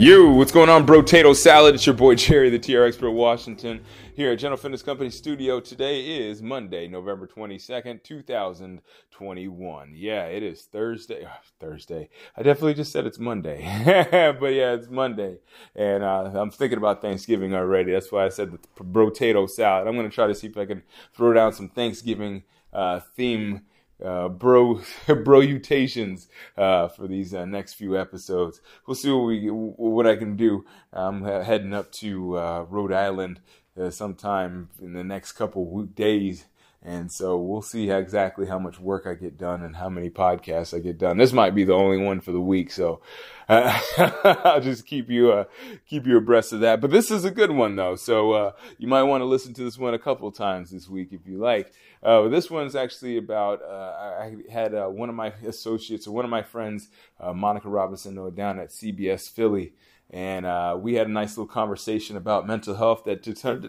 You, what's going on, bro? Tato Salad. It's your boy Jerry, the TR Expert Washington, here at General Fitness Company Studio. Today is Monday, November 22nd, 2021. Yeah, it is Thursday. ah, Thursday. I definitely just said it's Monday. but yeah, it's Monday. And uh, I'm thinking about Thanksgiving already. That's why I said the bro Tato Salad. I'm going to try to see if I can throw down some Thanksgiving uh, theme uh, bro broutations uh, for these uh, next few episodes. We'll see what we what I can do. I'm heading up to uh, Rhode Island uh, sometime in the next couple days. And so we'll see exactly how much work I get done and how many podcasts I get done. This might be the only one for the week, so uh, I'll just keep you uh, keep you abreast of that. But this is a good one though, so uh, you might want to listen to this one a couple times this week if you like. Uh, this one's actually about uh, I had uh, one of my associates or one of my friends, uh, Monica Robinson, down at CBS Philly and uh, we had a nice little conversation about mental health that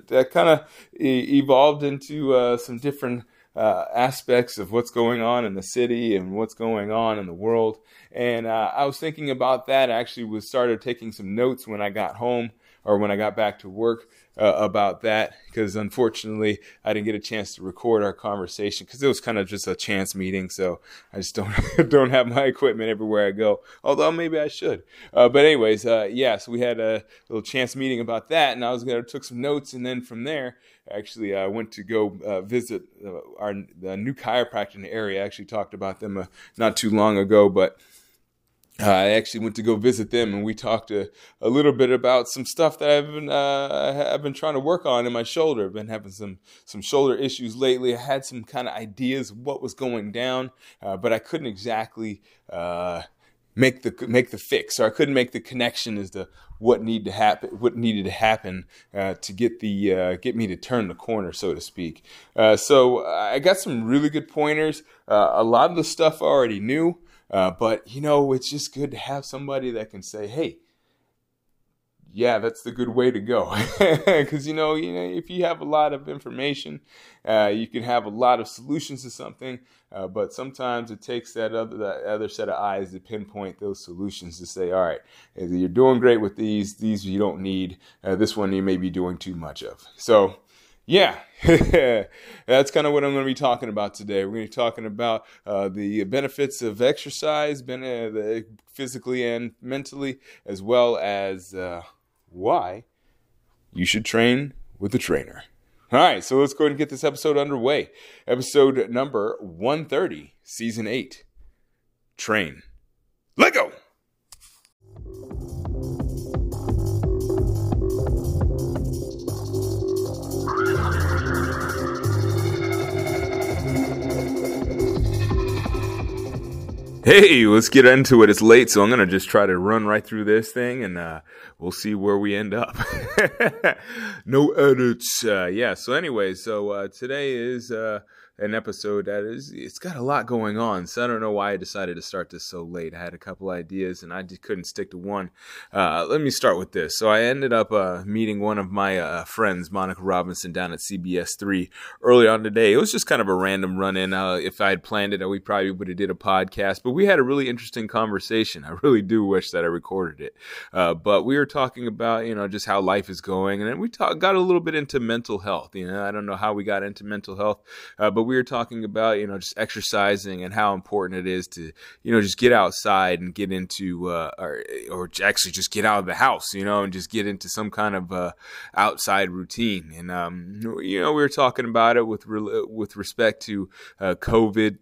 that, kind of e- evolved into uh, some different aspects of what's going on in the city and what's going on in the world. And I was thinking about that. I actually was started taking some notes when I got home or when I got back to work uh, about that because unfortunately I didn't get a chance to record our conversation because it was kind of just a chance meeting. So I just don't don't have my equipment everywhere I go. Although maybe I should. Uh, but anyways, uh, yeah. So we had a little chance meeting about that, and I was gonna took some notes, and then from there, actually, I went to go uh, visit uh, our new chiropractor in the area. I actually talked about them uh, not too long ago, but. I actually went to go visit them, and we talked a, a little bit about some stuff that I've been uh, I've been trying to work on in my shoulder. I've been having some some shoulder issues lately. I had some kind of ideas what was going down, uh, but I couldn't exactly uh, make the make the fix, or I couldn't make the connection as to what need to happen, what needed to happen uh, to get the uh, get me to turn the corner, so to speak. Uh, so I got some really good pointers. Uh, a lot of the stuff I already knew. Uh, but you know, it's just good to have somebody that can say, "Hey, yeah, that's the good way to go." Because you know, you know, if you have a lot of information, uh, you can have a lot of solutions to something. Uh, but sometimes it takes that other that other set of eyes to pinpoint those solutions to say, "All right, you're doing great with these. These you don't need. Uh, this one you may be doing too much of." So yeah, that's kind of what I'm going to be talking about today. We're going to be talking about uh, the benefits of exercise, physically and mentally, as well as uh, why you should train with a trainer. All right, so let's go ahead and get this episode underway. Episode number 130, season 8 Train. Let go! Hey, let's get into it. It's late, so I'm going to just try to run right through this thing and uh, we'll see where we end up. no edits. Uh, yeah, so anyway, so uh, today is uh, an episode that is, it's got a lot going on. So I don't know why I decided to start this so late. I had a couple ideas and I just couldn't stick to one. Uh, let me start with this. So I ended up uh, meeting one of my uh, friends, Monica Robinson, down at CBS 3 early on today. It was just kind of a random run in. Uh, if I had planned it, we probably would have did a podcast, but we had a really interesting conversation. I really do wish that I recorded it. Uh, but we were talking about, you know, just how life is going. And then we talk, got a little bit into mental health. You know, I don't know how we got into mental health, uh, but we were talking about, you know, just exercising and how important it is to, you know, just get outside and get into, uh, or, or actually just get out of the house, you know, and just get into some kind of uh, outside routine. And, um, you know, we were talking about it with, re- with respect to uh, COVID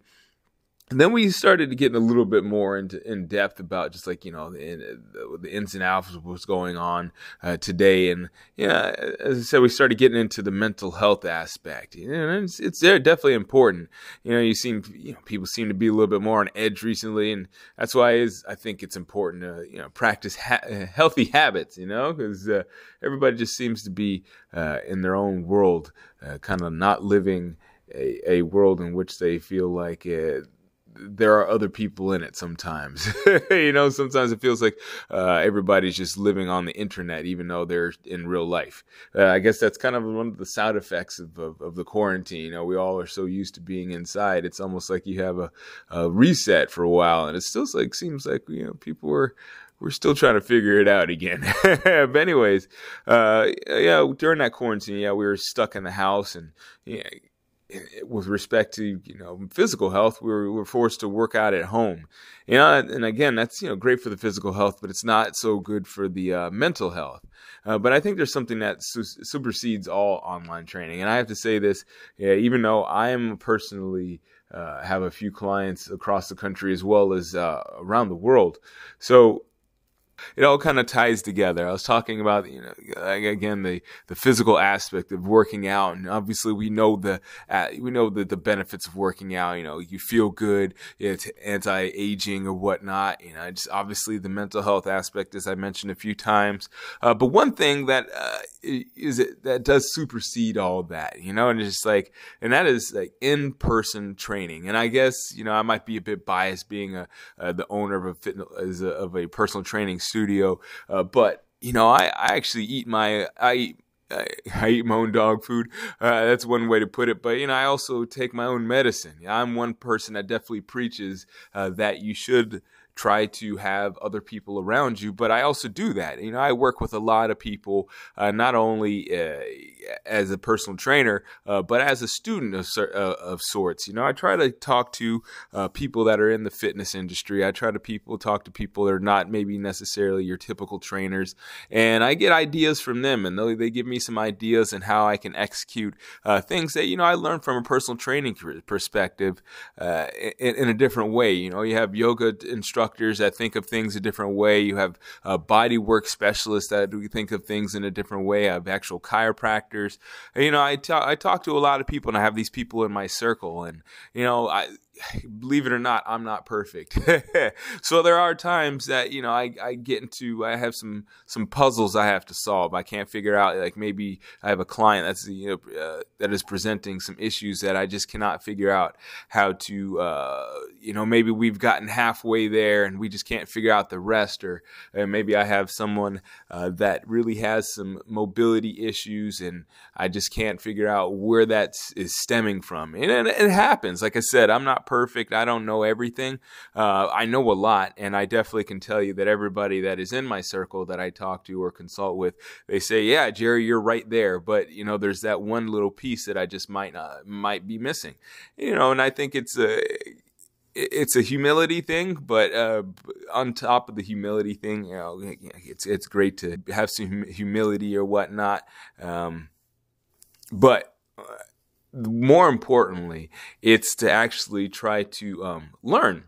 and then we started getting a little bit more into in depth about just like you know the, the ins and outs of what's going on uh, today, and yeah, as I said, we started getting into the mental health aspect. It's, it's definitely important. You know, you seem you know people seem to be a little bit more on edge recently, and that's why is I think it's important to you know practice ha- healthy habits. You know, because uh, everybody just seems to be uh, in their own world, uh, kind of not living. A, a world in which they feel like uh, there are other people in it sometimes. you know, sometimes it feels like uh, everybody's just living on the internet, even though they're in real life. Uh, I guess that's kind of one of the side effects of, of, of, the quarantine. You know, we all are so used to being inside. It's almost like you have a, a reset for a while, and it still like seems like you know people are we're still trying to figure it out again. but anyways, uh, yeah, during that quarantine, yeah, we were stuck in the house and yeah, with respect to you know physical health, we were, we were forced to work out at home. You know, and again, that's you know great for the physical health, but it's not so good for the uh, mental health. Uh, but I think there's something that su- supersedes all online training, and I have to say this, yeah, even though I am personally. Uh, have a few clients across the country as well as uh, around the world. So it all kind of ties together. I was talking about, you know, again the the physical aspect of working out, and obviously we know the uh, we know the the benefits of working out. You know, you feel good, it's anti aging or whatnot. You know, just obviously the mental health aspect, as I mentioned a few times. Uh, but one thing that uh, is it that does supersede all that, you know, and it's just like, and that is like in person training. And I guess you know I might be a bit biased being a the owner of a fitness of a personal training studio. Uh, but you know, I, I actually eat my I eat I, eat my own dog food. Uh, that's one way to put it. But you know, I also take my own medicine. I'm one person that definitely preaches uh, that you should try to have other people around you. But I also do that. You know, I work with a lot of people, uh, not only uh, as a personal trainer, uh, but as a student of, uh, of sorts. You know, I try to talk to uh, people that are in the fitness industry. I try to people talk to people that are not maybe necessarily your typical trainers, and I get ideas from them, and they, they give me some ideas and how I can execute uh, things that you know I learned from a personal training perspective in, in, a different way. You know, you have yoga instructors that think of things a different way. You have uh, body work specialists that we think of things in a different way. I have actual chiropractors. You know, I talk, I talk to a lot of people and I have these people in my circle and, you know, I, believe it or not, I'm not perfect. so there are times that you know I, I get into I have some some puzzles I have to solve. I can't figure out like maybe I have a client that's you know uh, that is presenting some issues that I just cannot figure out how to uh, you know maybe we've gotten halfway there and we just can't figure out the rest, or uh, maybe I have someone uh, that really has some mobility issues and I just can't figure out where that is stemming from. And it, it happens. Like I said, I'm not perfect. I don't know everything. Uh, I know a lot, and I definitely can tell you that everybody that is in my circle that I talk to or consult with, they say, "Yeah, Jerry, you're right there." But you know, there's that one little piece that I just might not might be missing. You know, and I think it's a it's a humility thing, but uh, on top of the humility thing, you know, it's it's great to have some humility or whatnot. Um, but uh, more importantly, it's to actually try to um, learn.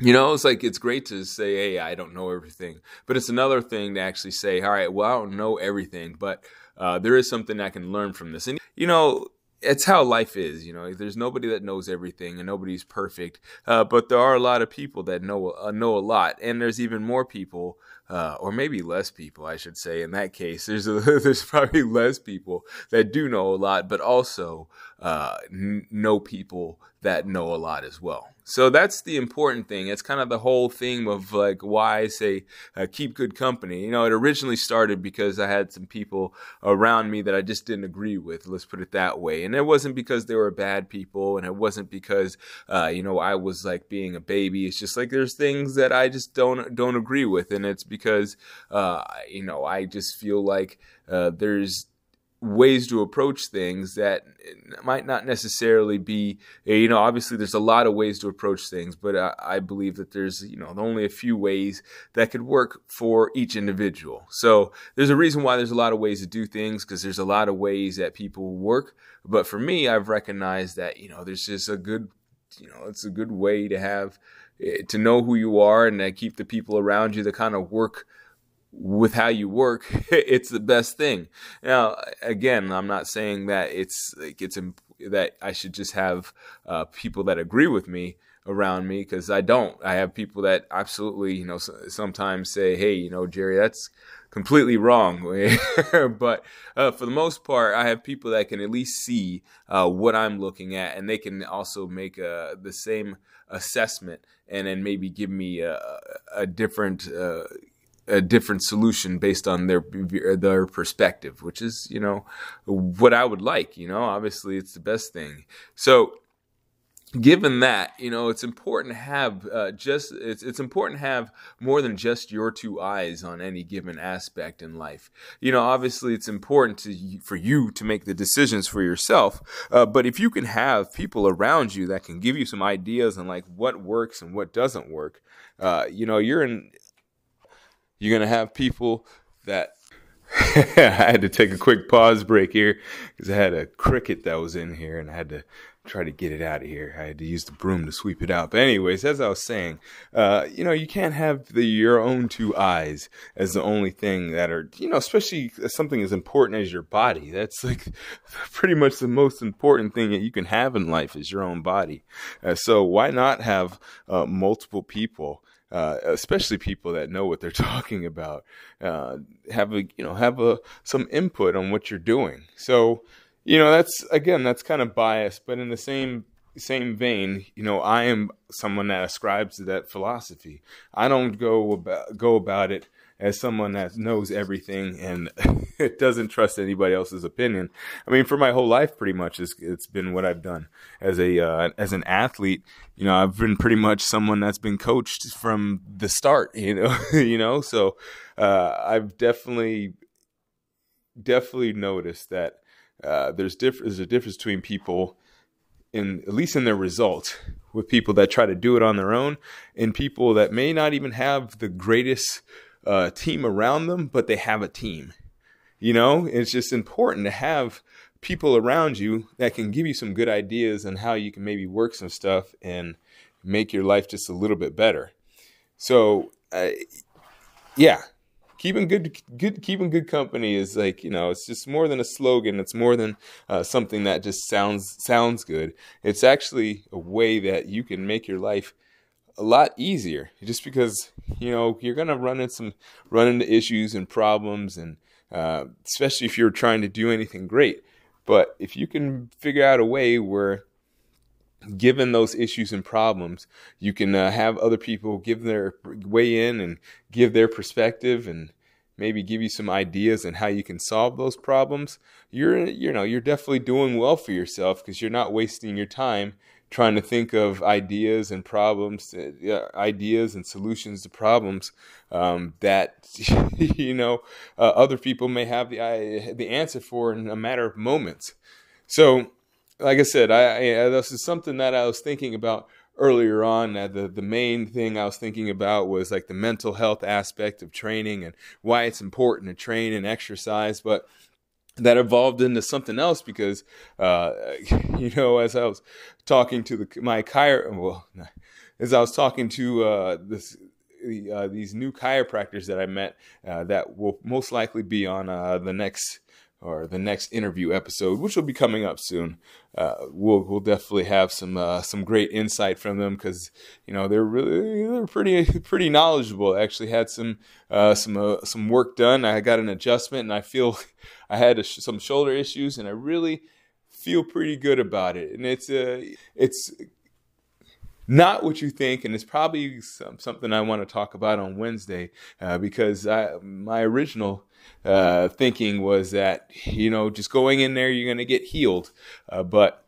You know, it's like it's great to say, "Hey, I don't know everything," but it's another thing to actually say, "All right, well, I don't know everything, but uh, there is something I can learn from this." And you know, it's how life is. You know, there's nobody that knows everything, and nobody's perfect. Uh, but there are a lot of people that know uh, know a lot, and there's even more people uh, or maybe less people, I should say. In that case, there's a, there's probably less people that do know a lot, but also uh, n- know people that know a lot as well. So that's the important thing. It's kind of the whole theme of like why I say uh, keep good company. You know, it originally started because I had some people around me that I just didn't agree with. Let's put it that way. And it wasn't because they were bad people, and it wasn't because uh, you know I was like being a baby. It's just like there's things that I just don't don't agree with, and it's because uh, you know I just feel like uh, there's ways to approach things that might not necessarily be you know obviously there's a lot of ways to approach things but I, I, believe that there's you know only a few ways that could work for each individual. So there's a reason why there's a lot of ways to do things because there's a lot of ways that people work. But for me i've recognized that you know there's just a good you know, it's a good way to have eh, to know who you are and to keep the people around you that kind of work with how you work, it's the best thing. Now, again, I'm not saying that it's like it's that I should just have uh, people that agree with me around me because I don't. I have people that absolutely, you know, sometimes say, "Hey, you know, Jerry, that's completely wrong." but uh, for the most part, I have people that can at least see uh, what I'm looking at, and they can also make uh, the same assessment, and then maybe give me a, a different uh, a different solution based on their their perspective, which is you know what I would like. You know, obviously it's the best thing. So given that you know it's important to have uh, just it's it's important to have more than just your two eyes on any given aspect in life you know obviously it's important to for you to make the decisions for yourself uh, but if you can have people around you that can give you some ideas on like what works and what doesn't work uh, you know you're in you're going to have people that I had to take a quick pause break here because I had a cricket that was in here and I had to try to get it out of here. I had to use the broom to sweep it out. But anyways, as I was saying, uh, you know, you can't have the your own two eyes as the only thing that are, you know, especially something as important as your body. That's like pretty much the most important thing that you can have in life is your own body. Uh, so why not have uh, multiple people? Uh, especially people that know what they're talking about, uh, have a you know have a some input on what you're doing. So you know that's again that's kind of biased, but in the same same vein, you know I am someone that ascribes to that philosophy. I don't go about go about it as someone that knows everything and doesn't trust anybody else's opinion. I mean, for my whole life, pretty much, it's, it's been what I've done as a uh, as an athlete. You know, I've been pretty much someone that's been coached from the start. You know, you know, so uh, I've definitely definitely noticed that uh, there's diff- there's a difference between people in at least in their results with people that try to do it on their own and people that may not even have the greatest uh, team around them, but they have a team. You know, it's just important to have people around you that can give you some good ideas on how you can maybe work some stuff and make your life just a little bit better. So, uh, yeah, keeping good, good, keeping good company is like you know, it's just more than a slogan. It's more than uh, something that just sounds sounds good. It's actually a way that you can make your life a lot easier just because you know you're gonna run into some run into issues and problems and uh, especially if you're trying to do anything great but if you can figure out a way where given those issues and problems you can uh, have other people give their way in and give their perspective and maybe give you some ideas on how you can solve those problems you're you know you're definitely doing well for yourself because you're not wasting your time trying to think of ideas and problems, uh, ideas and solutions to problems um, that you know uh, other people may have the uh, the answer for in a matter of moments. So, like I said, I, I this is something that I was thinking about earlier on. The the main thing I was thinking about was like the mental health aspect of training and why it's important to train and exercise, but that evolved into something else because, uh, you know, as I was talking to the my chiro, well, as I was talking to uh, this uh, these new chiropractors that I met uh, that will most likely be on uh, the next or the next interview episode, which will be coming up soon. Uh, we'll we'll definitely have some uh, some great insight from them because you know they're really they're pretty pretty knowledgeable. I actually had some uh, some uh, some work done. I got an adjustment, and I feel I had a, some shoulder issues, and I really feel pretty good about it. And it's uh, it's not what you think, and it's probably some, something I want to talk about on Wednesday uh, because I, my original uh, thinking was that you know just going in there you're going to get healed, uh, but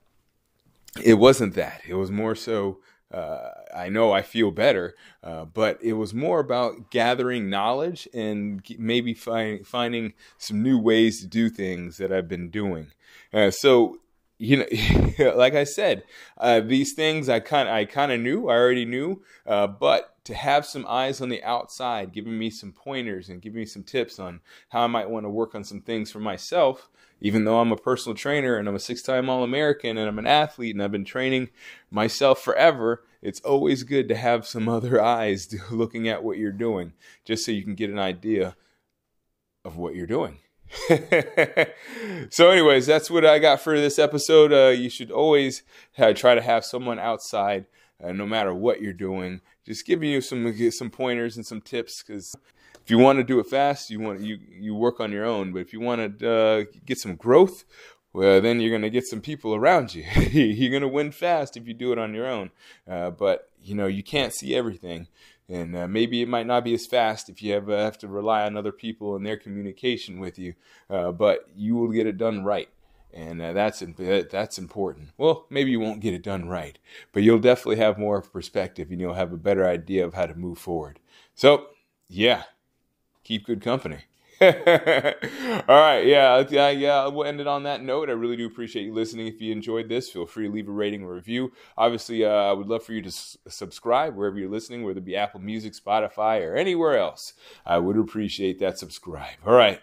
it wasn't that. It was more so. Uh, I know I feel better, uh, but it was more about gathering knowledge and maybe find, finding some new ways to do things that I've been doing. Uh, so you know, like I said, uh, these things I kind I kind of knew, I already knew, uh, but to have some eyes on the outside, giving me some pointers and giving me some tips on how I might want to work on some things for myself, even though I'm a personal trainer and I'm a six time All American and I'm an athlete and I've been training myself forever, it's always good to have some other eyes looking at what you're doing just so you can get an idea of what you're doing. so, anyways, that's what I got for this episode. Uh, you should always uh, try to have someone outside, uh, no matter what you're doing, just giving you some some pointers and some tips. Because if you want to do it fast, you want you you work on your own. But if you want to uh, get some growth, well, then you're going to get some people around you. you're going to win fast if you do it on your own. Uh, but you know you can't see everything and uh, maybe it might not be as fast if you have, uh, have to rely on other people and their communication with you, uh, but you will get it done right. And uh, that's that's important. Well, maybe you won't get it done right, but you'll definitely have more perspective, and you'll have a better idea of how to move forward. So, yeah, keep good company. All right, yeah, yeah, yeah. We'll end it on that note. I really do appreciate you listening. If you enjoyed this, feel free to leave a rating or review. Obviously, uh, I would love for you to s- subscribe wherever you're listening, whether it be Apple Music, Spotify, or anywhere else. I would appreciate that subscribe. All right.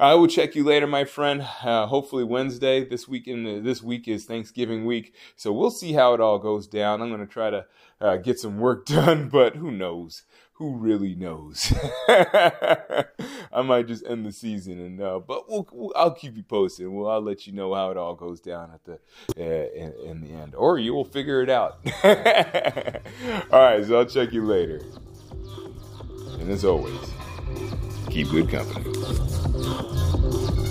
I will check you later, my friend. Uh, hopefully Wednesday. This weekend, this week is Thanksgiving week, so we'll see how it all goes down. I'm going to try to uh, get some work done, but who knows? who really knows? I might just end the season, and uh, but we'll, we'll, I'll keep you posted. Well, I'll let you know how it all goes down at the uh, in, in, the end, or you will figure it out. all right, so I'll check you later. And as always, keep good company. Thank you.